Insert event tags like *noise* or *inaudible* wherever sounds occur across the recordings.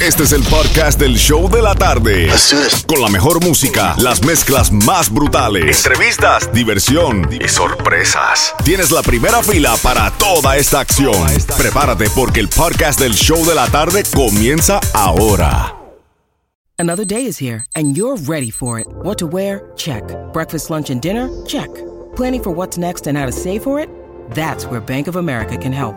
Este es el podcast del show de la tarde. Con la mejor música, las mezclas más brutales, entrevistas, diversión y sorpresas. Tienes la primera fila para toda esta acción. Prepárate porque el podcast del show de la tarde comienza ahora. Another day is here and you're ready for it. What to wear? Check. Breakfast, lunch, and dinner? Check. Planning for what's next and how to save for it? That's where Bank of America can help.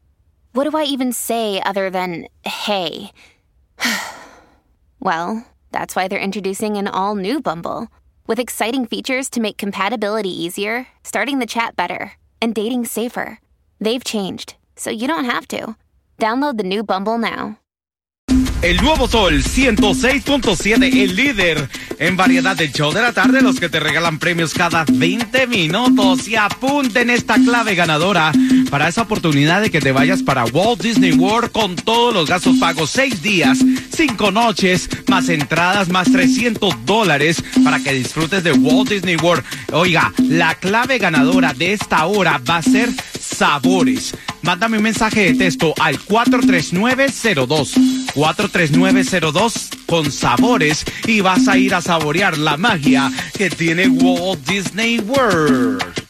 what do I even say other than hey? *sighs* well, that's why they're introducing an all new Bumble with exciting features to make compatibility easier, starting the chat better, and dating safer. They've changed, so you don't have to. Download the new Bumble now. El nuevo Sol 106.7, el líder en variedad del show de la tarde, los que te regalan premios cada 20 minutos y apunten esta clave ganadora para esa oportunidad de que te vayas para Walt Disney World con todos los gastos pagos, seis días, cinco noches, más entradas, más 300 dólares para que disfrutes de Walt Disney World. Oiga, la clave ganadora de esta hora va a ser sabores. Mándame un mensaje de texto al 43902. 43902 con sabores y vas a ir a saborear la magia que tiene Walt Disney World.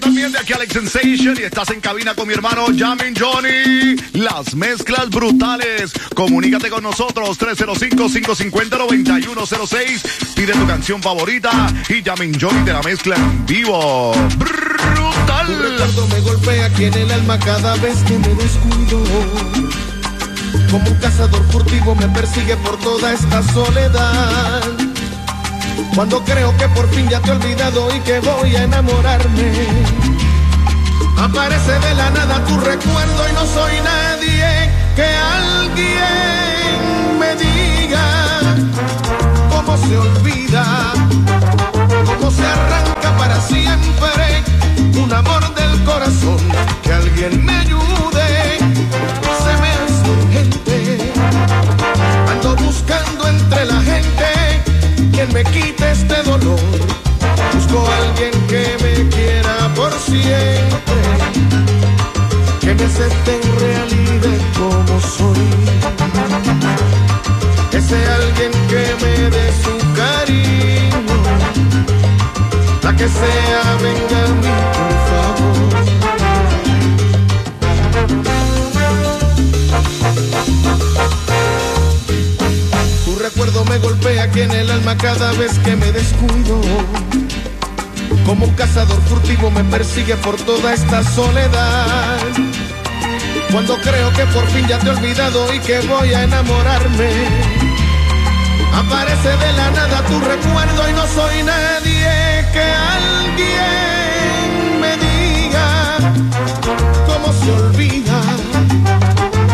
También de aquí Alex Sensation y estás en cabina con mi hermano Jamin Johnny. Las mezclas brutales. Comunícate con nosotros 305-550-9106. Pide tu canción favorita y Jamin Johnny te la mezcla en vivo. Brutal. Tu me golpea aquí en el alma cada vez que me descuido. Como un cazador furtivo me persigue por toda esta soledad. Cuando creo que por fin ya te he olvidado y que voy a enamorarme. Aparece de la nada tu recuerdo y no soy nadie que alguien me diga cómo se olvida, cómo se arranca para siempre por toda esta soledad. Cuando creo que por fin ya te he olvidado y que voy a enamorarme. Aparece de la nada tu recuerdo y no soy nadie que alguien me diga cómo se olvida,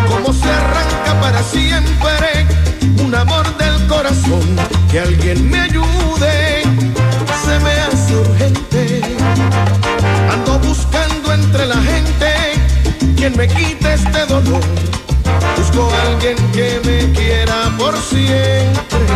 cómo se arranca para siempre un amor del corazón. Que alguien me ayude, se me hace urgente. Ando buscando entre la gente quien me quite este dolor. Busco a alguien que me quiera por siempre,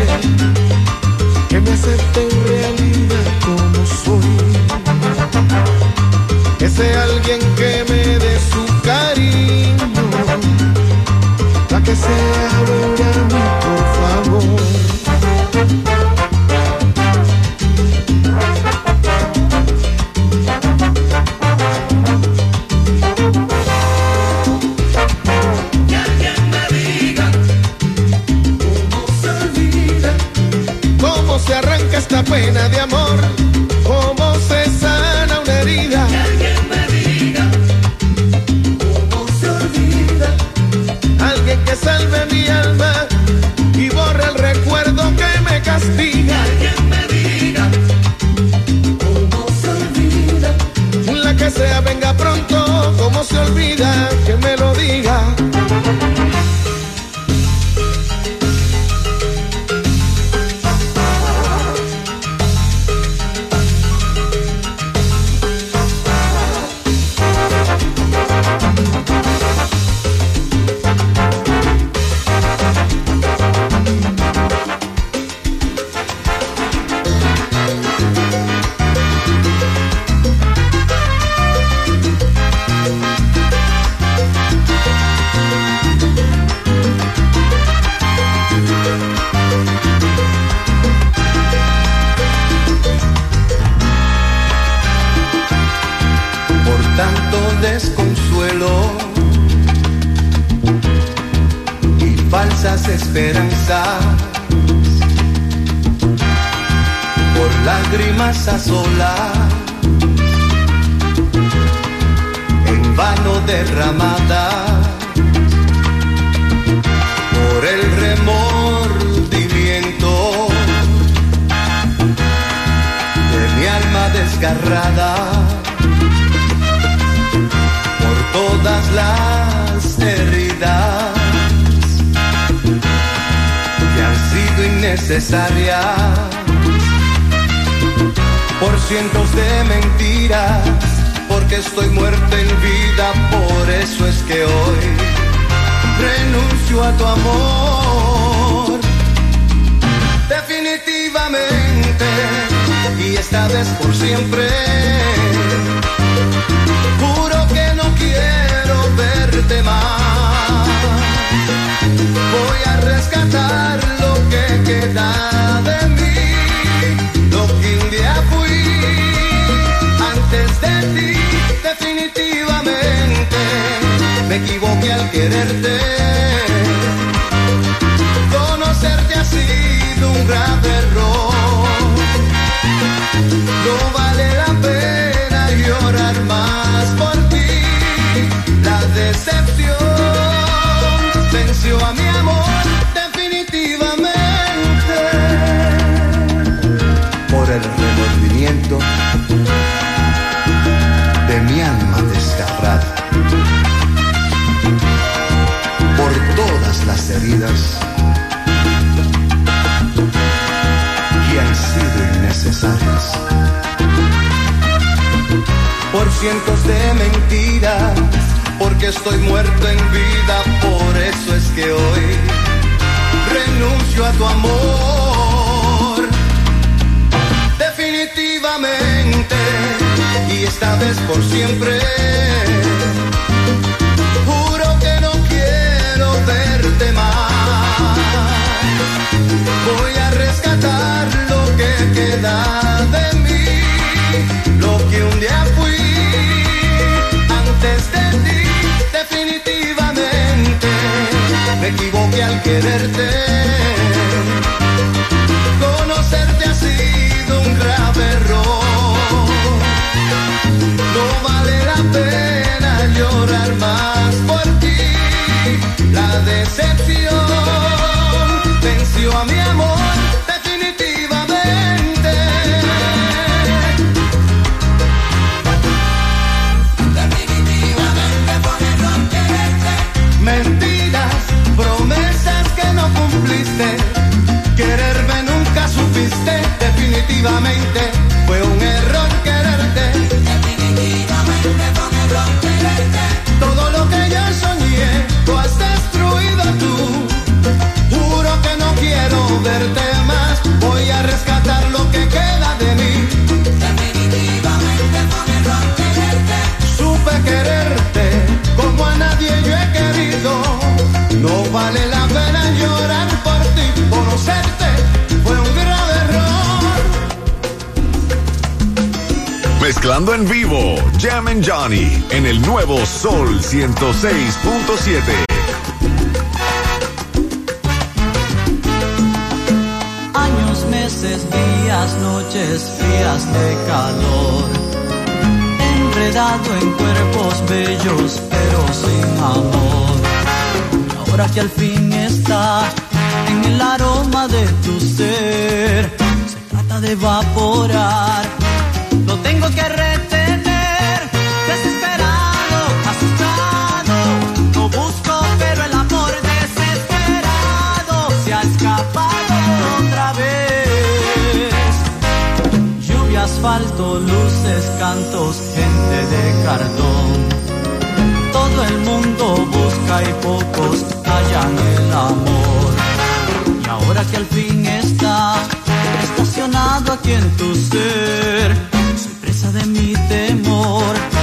siempre, juro que no quiero verte más. Voy a rescatar queda de mí, lo que un día fui antes de ti, definitivamente me equivoqué al quererte. Conocerte ha sido un grave error, decepción. Venció a mi amor. el remordimiento de mi alma desgarrada. Por todas las heridas que han sido innecesarias. Por cientos de mentiras porque estoy muerto en vida por eso es que hoy renuncio a tu amor definitivamente y esta vez por siempre. Mezclando en vivo, Jam and Johnny en el nuevo Sol 106.7. Años, meses, días, noches frías de calor. Enredado en cuerpos bellos, pero sin amor. Ahora que al fin está en el aroma de tu ser, se trata de evaporar. Lo tengo que retener, desesperado, asustado. No busco, pero el amor desesperado se ha escapado otra vez. Lluvia, asfalto, luces, cantos, gente de cartón. Todo el mundo busca y pocos hallan el amor. Y ahora que al fin está estacionado aquí en tu ser, mi temor.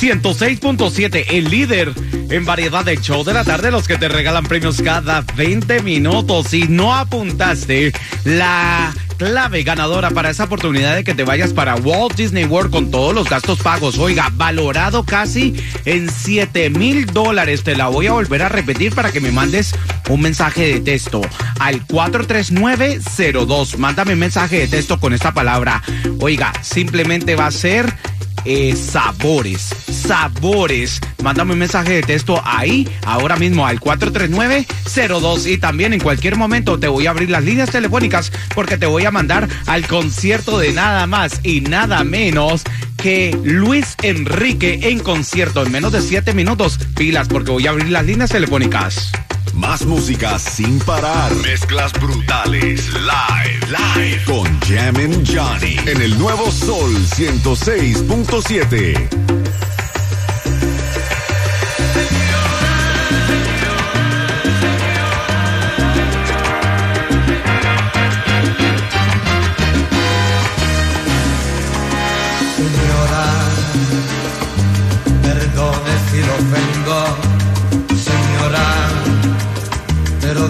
Nuevo Sol 106.7, el líder en variedad de show de la tarde, los que te regalan premios cada 20 minutos. Si no apuntaste la clave ganadora para esa oportunidad de que te vayas para Walt Disney World con todos los gastos pagos. Oiga, valorado casi en 7 mil dólares. Te la voy a volver a repetir para que me mandes un mensaje de texto al 43902. Mándame un mensaje de texto con esta palabra. Oiga, simplemente va a ser eh, sabores. Sabores. Mándame un mensaje de texto ahí, ahora mismo al 43902 y también en cualquier momento te voy a abrir las líneas telefónicas porque te voy a mandar al concierto de nada más y nada menos que Luis Enrique en concierto en menos de 7 minutos. Pilas porque voy a abrir las líneas telefónicas. Más música sin parar. Mezclas brutales. Live, live. Con Jammin' Johnny. En el nuevo Sol 106.7.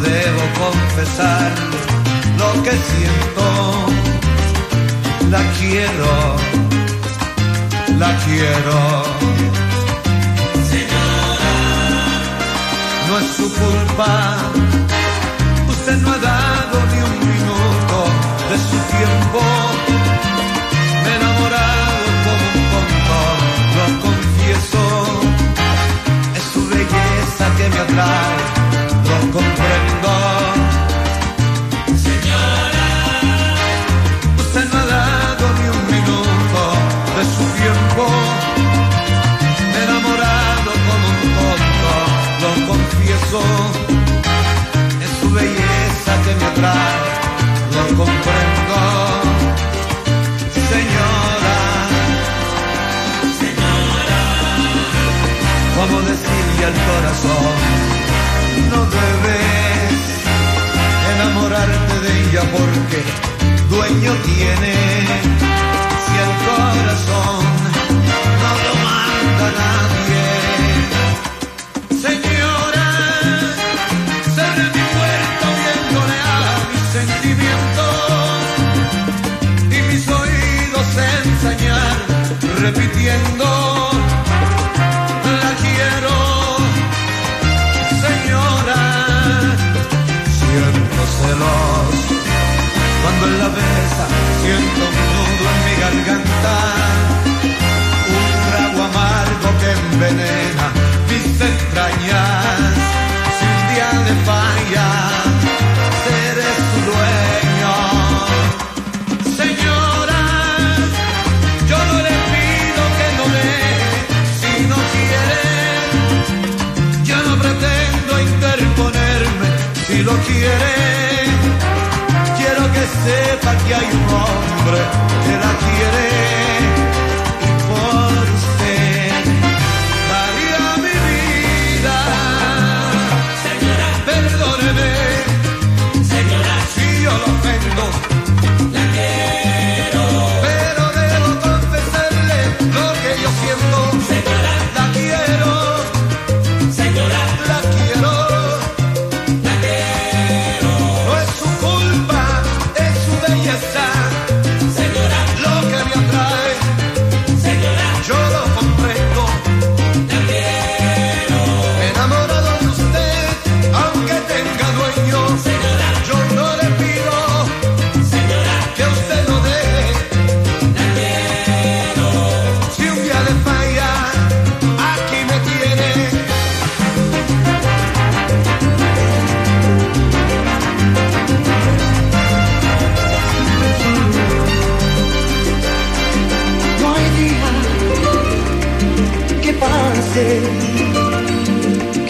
debo confesar lo que siento. La quiero, la quiero. Señora, no es su culpa, usted no ha dado ni un minuto de su tiempo. Me he enamorado como un tonto, lo confieso. Es su belleza que me atrae,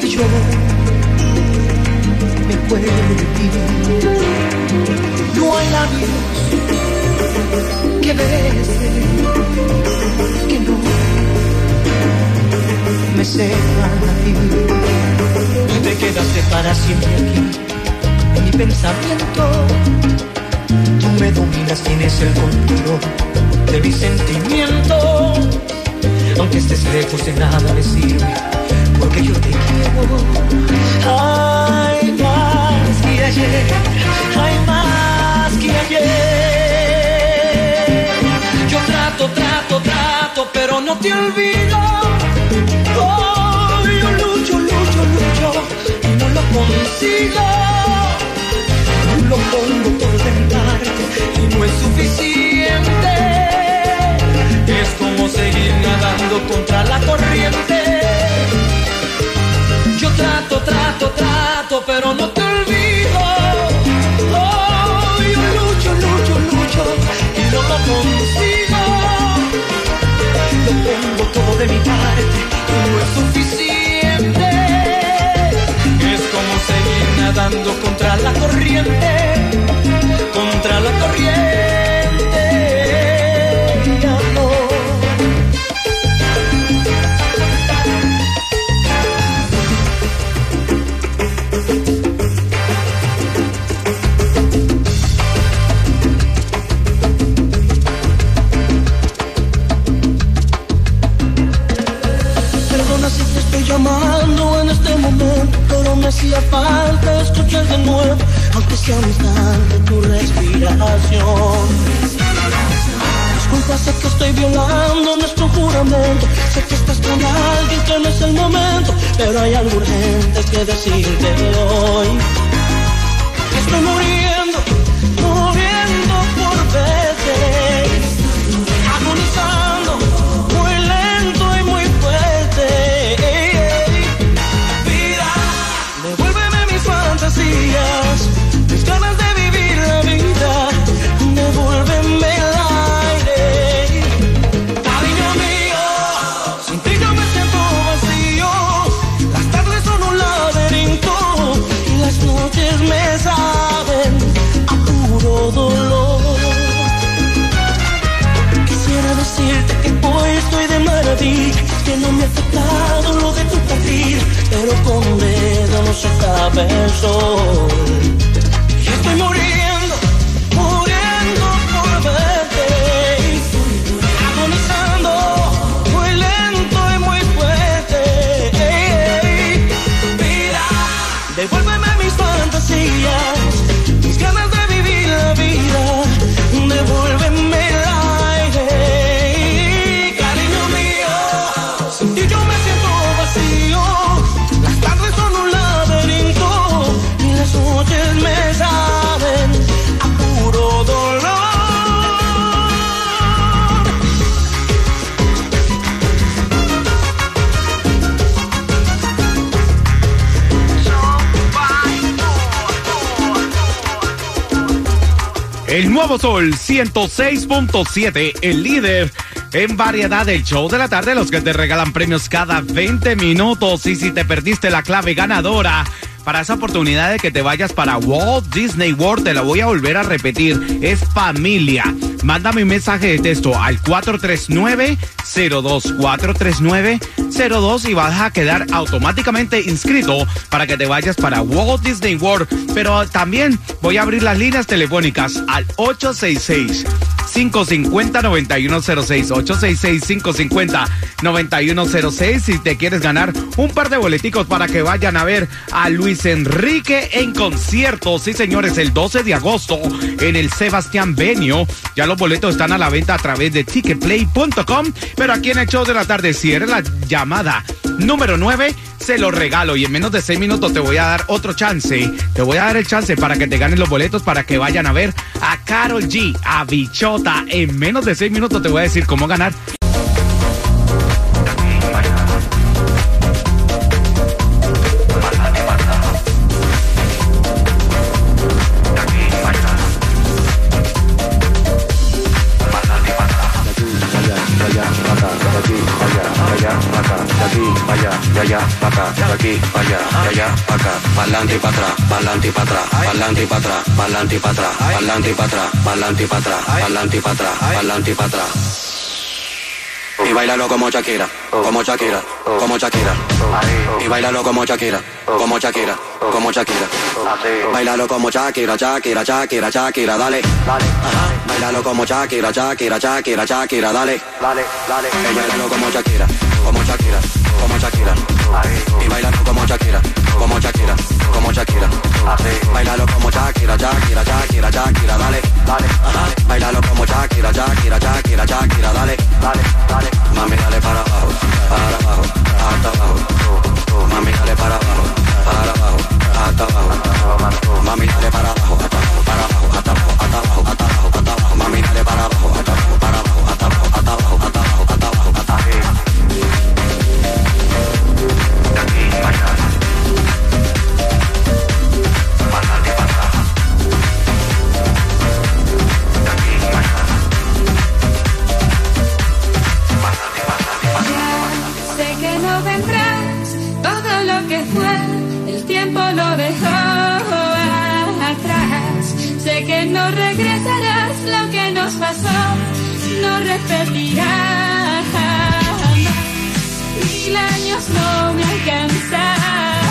que yo me de ti. No hay labios que bese que no me sepan a ti. Y te quedaste para siempre aquí en mi pensamiento. Tú me dominas, tienes el control de mis sentimientos. Aunque estés lejos de nada me sirve, porque yo te quiero. Hay más que ayer, hay más que ayer. Yo trato, trato, trato, pero no te olvido. Oh, yo lucho, lucho, lucho y no lo consigo. Lo pongo parte y no es suficiente. Es como seguir nadando contra la corriente. Yo trato, trato, trato, pero no te olvido. Oh, yo lucho, lucho, lucho y no lo consigo. Lo pongo todo de mi parte y no es suficiente. Pero con dedo no se tapa el sol. Sol 106.7, el líder en variedad del show de la tarde, los que te regalan premios cada 20 minutos. Y si te perdiste la clave ganadora para esa oportunidad de que te vayas para Walt Disney World, te la voy a volver a repetir, es familia. Mándame un mensaje de texto al 439-02, 439-02 y vas a quedar automáticamente inscrito para que te vayas para Walt Disney World. Pero también voy a abrir las líneas telefónicas al 866. 550-9106, 866-550-9106 si te quieres ganar un par de boleticos para que vayan a ver a Luis Enrique en concierto. Sí, señores, el 12 de agosto en el Sebastián Benio. Ya los boletos están a la venta a través de ticketplay.com. Pero aquí en el show de la tarde, si eres la llamada número 9, se lo regalo y en menos de 6 minutos te voy a dar otro chance. Te voy a dar el chance para que te ganen los boletos para que vayan a ver a Carol G, a Bichota. En menos de 6 minutos te voy a decir cómo ganar. Aquí, para allá, de allá, para acá, pa'lante y para atrás, pa'lante y para atrás, pa'lante y para atrás, pa'lante y para atrás, pa'lante y para atrás, pa'lante y para atrás, pa'lante y para atrás, pa'lante y para atrás. Y bailalo como Shakira, como Shakira, como Shakira. Y bailalo como Shakira, como Shakira, como Shakira. Bailalo como Shakira, Shakira, Shakira, Shakira, dale. Ajá, Bailalo como Shakira, Shakira, Shakira, Shakira, dale, dale, dale. Bailalo como Shakira, como Shakira, como Shakira. Y bailalo como Shakira, como Shakira, como Shakira. Bailalo como Shakira, Shakira, Shakira, Shakira, dale, dale, dale. Bailalo como Shakira, Shakira, Shakira, Shakira, dale, dale, dale. Mami, dale para abajo, para abajo, hasta abajo. Mami, dale para abajo, para abajo, hasta abajo. Mami, dale para abajo abajo, hasta abajo, hasta abajo, hasta abajo, hasta abajo. Mami, dale para abajo, para. no regresarás lo que nos pasó, no repetirás jamás. Mil años no me alcanzarán.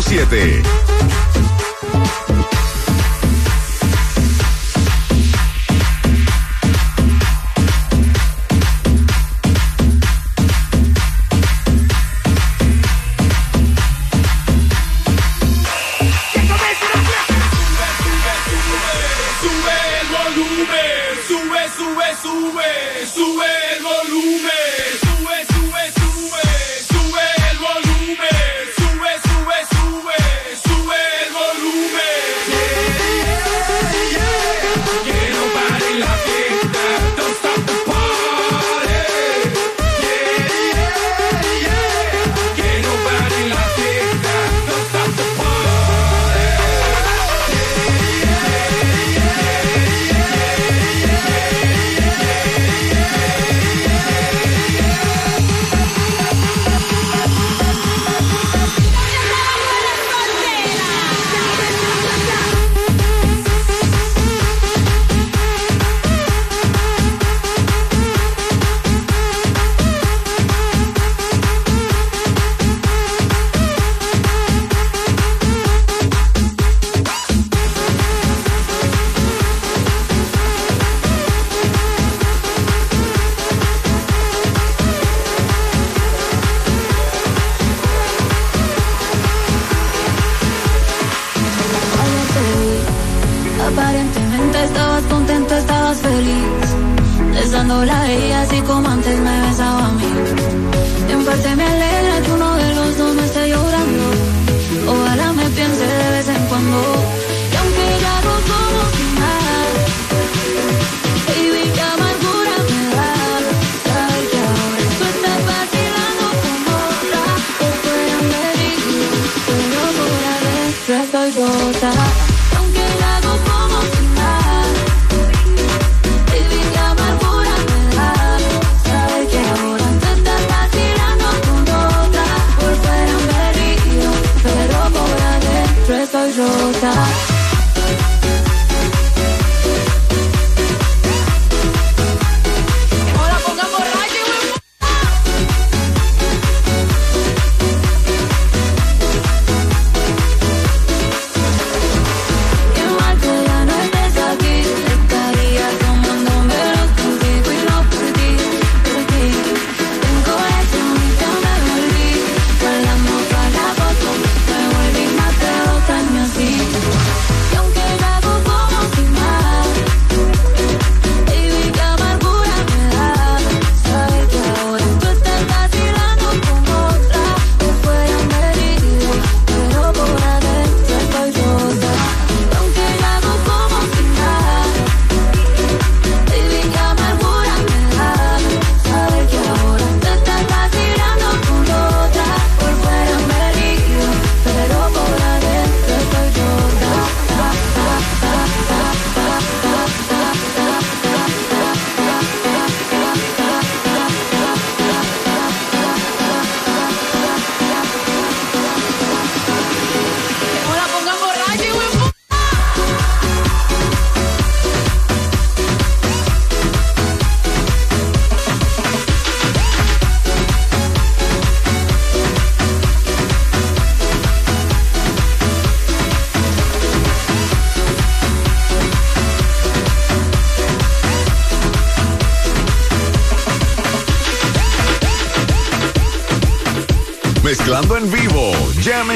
107.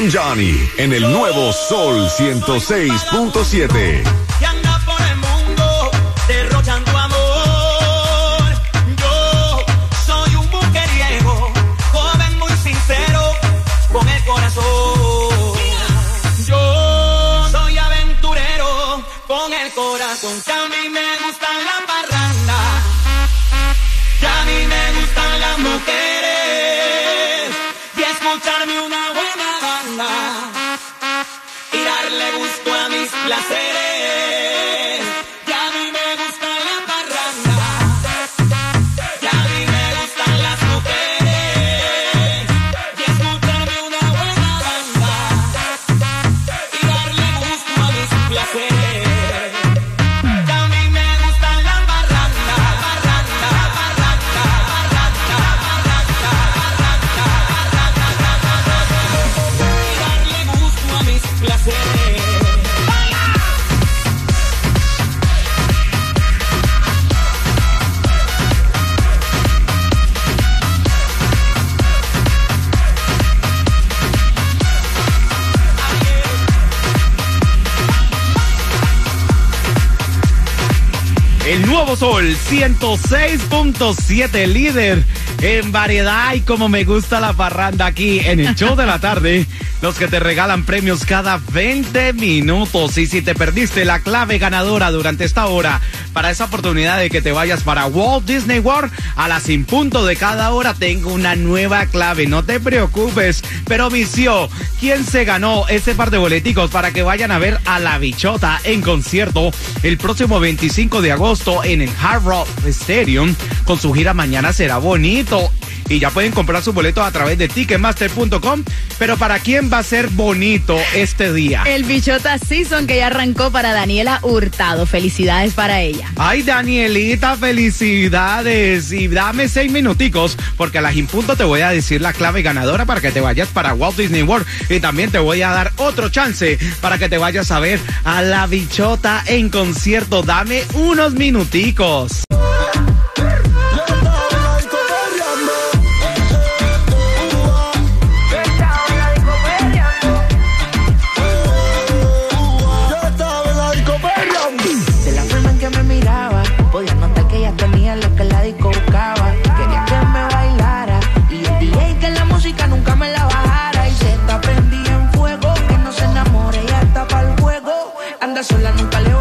Johnny en el nuevo Sol 106.7. 106.7 líder en variedad y como me gusta la parranda aquí en el show de la tarde. Los que te regalan premios cada 20 minutos. Y si te perdiste la clave ganadora durante esta hora para esa oportunidad de que te vayas para Walt Disney World a las sin punto de cada hora, tengo una nueva clave. No te preocupes. Pero Vicio, ¿quién se ganó ese par de boleticos para que vayan a ver a la bichota en concierto el próximo 25 de agosto en el Hard Rock Stadium con su gira Mañana será bonito? Y ya pueden comprar sus boletos a través de ticketmaster.com. Pero ¿para quién va a ser bonito este día? El Bichota Season que ya arrancó para Daniela Hurtado. Felicidades para ella. Ay, Danielita, felicidades. Y dame seis minuticos, porque a las impunto te voy a decir la clave ganadora para que te vayas para Walt Disney World. Y también te voy a dar otro chance para que te vayas a ver a la bichota en concierto. Dame unos minuticos. Sola, nunca le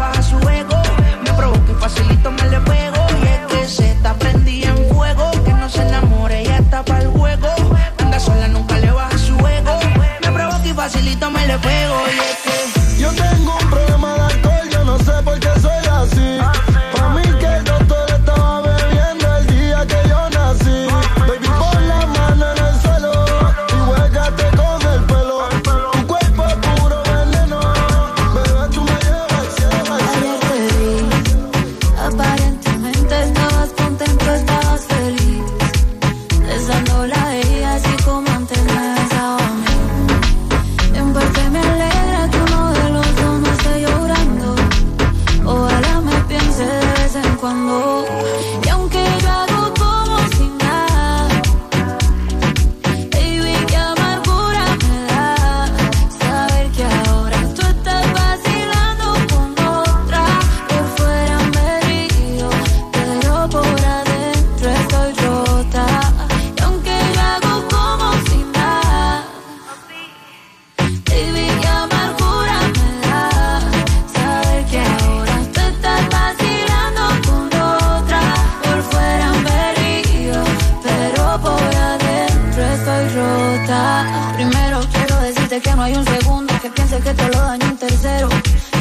no hay un segundo que piense que te lo daño un tercero.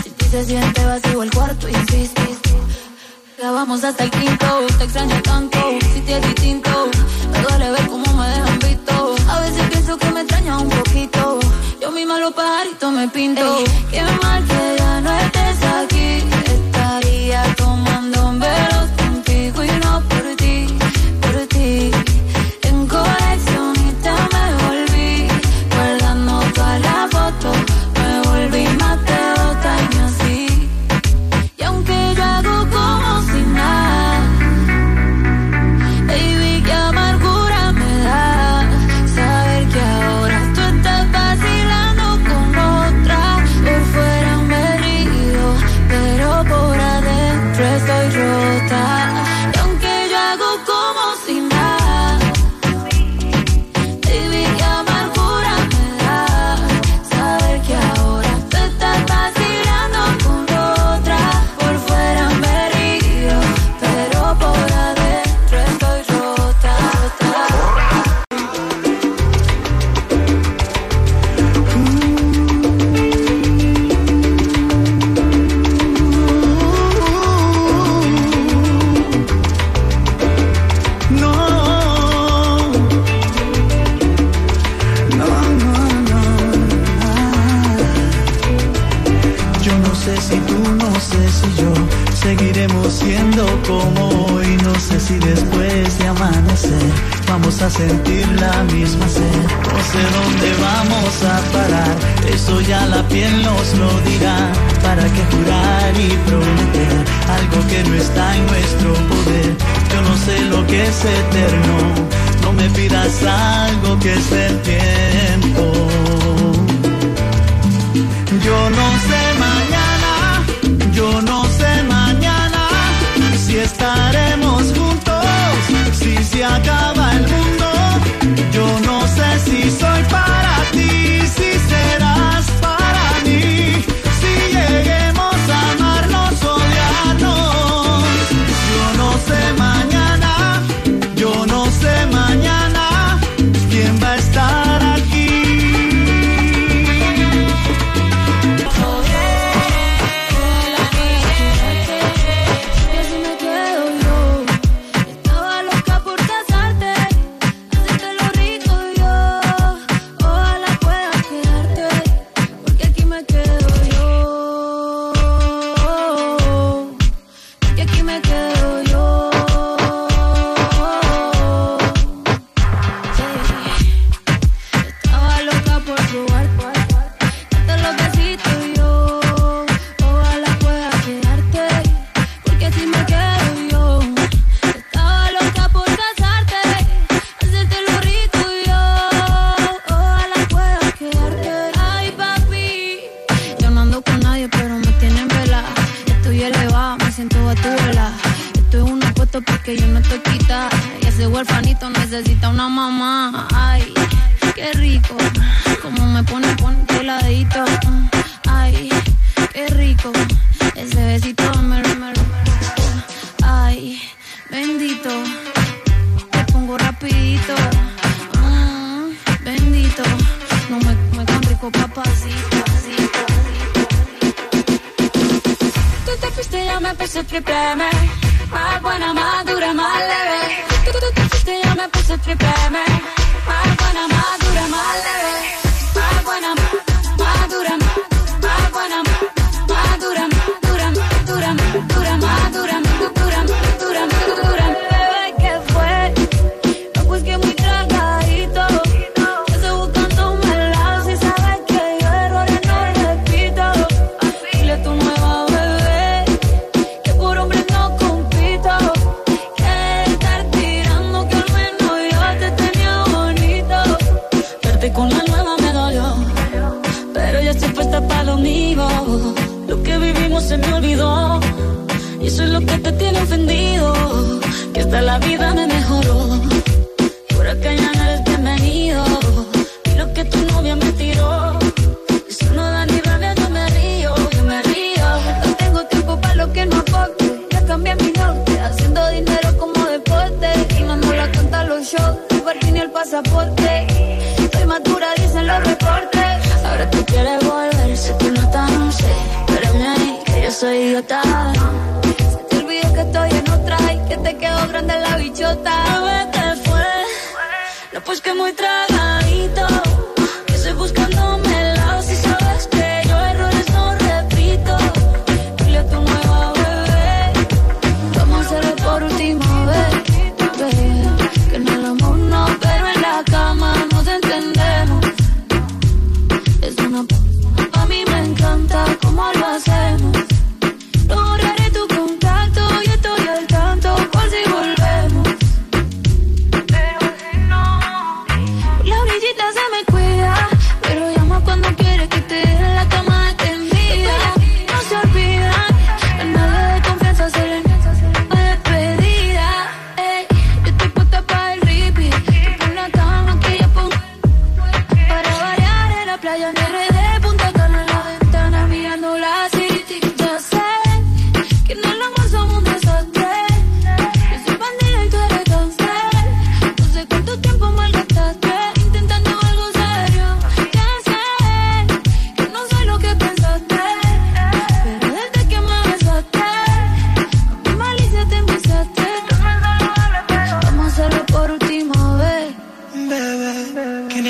Si ti se siente vacío el cuarto, insistes. Ya vamos hasta el quinto, te extraño tanto, si te es distinto. Me duele ver cómo me dejan visto. A veces pienso que me extraña un poquito. Yo misma los pajaritos me pinto. qué mal que ya no me puse triple M. Más buena, más dura, más leve. Tú, tú, tú, tú, yo me puse triple M. Más buena, más dura, más leve. Más buena, más, más dura, más tiene ofendido, que hasta la vida me mejoró. Por acá ya no eres bienvenido, y lo que tu novia me tiró. Eso no da ni rabia, yo me río, yo me río. No tengo tiempo para lo que no aporte, ya cambié mi norte, haciendo dinero como deporte. Y no la cuenta los shows, ni ni el pasaporte. Estoy madura, dicen los reportes. Ahora tú quieres volver, sé que no tan sé, pero me que yo soy idiota. idiota, te fue. No, pues que muy tragado.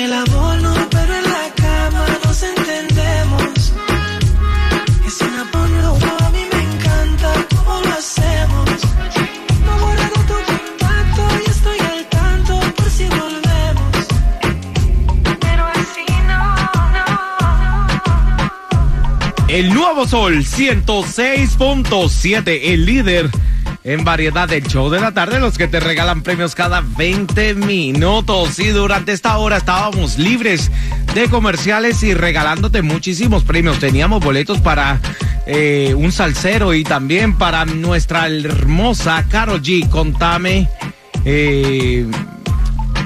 el amor no, pero en la cama nos entendemos. Es un amor loco, a mí me encanta cómo lo hacemos. No guardo tu contacto y estoy al tanto por si volvemos. Pero así no, no. El nuevo sol 106.7, el líder en variedad del show de la tarde, los que te regalan premios cada 20 minutos. Y durante esta hora estábamos libres de comerciales y regalándote muchísimos premios. Teníamos boletos para eh, un salsero y también para nuestra hermosa Carol G. Contame. Eh,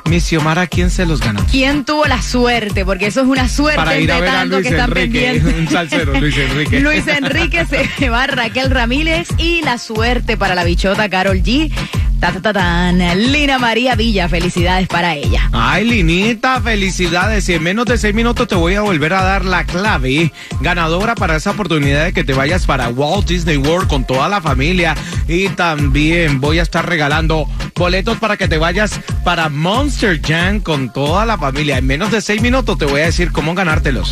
mi Xiomara, ¿quién se los ganó? ¿Quién tuvo la suerte? Porque eso es una suerte Para ir a ver a Luis que están Enrique, *laughs* un salsero, Luis Enrique. Luis Enrique se *laughs* va a Raquel Ramírez y la suerte para la bichota Carol G. Ta, ta. Lina María Villa, felicidades para ella. Ay, Linita, felicidades. Y en menos de seis minutos te voy a volver a dar la clave ganadora para esa oportunidad de que te vayas para Walt Disney World con toda la familia. Y también voy a estar regalando boletos para que te vayas para Monster Jam con toda la familia. En menos de seis minutos te voy a decir cómo ganártelos.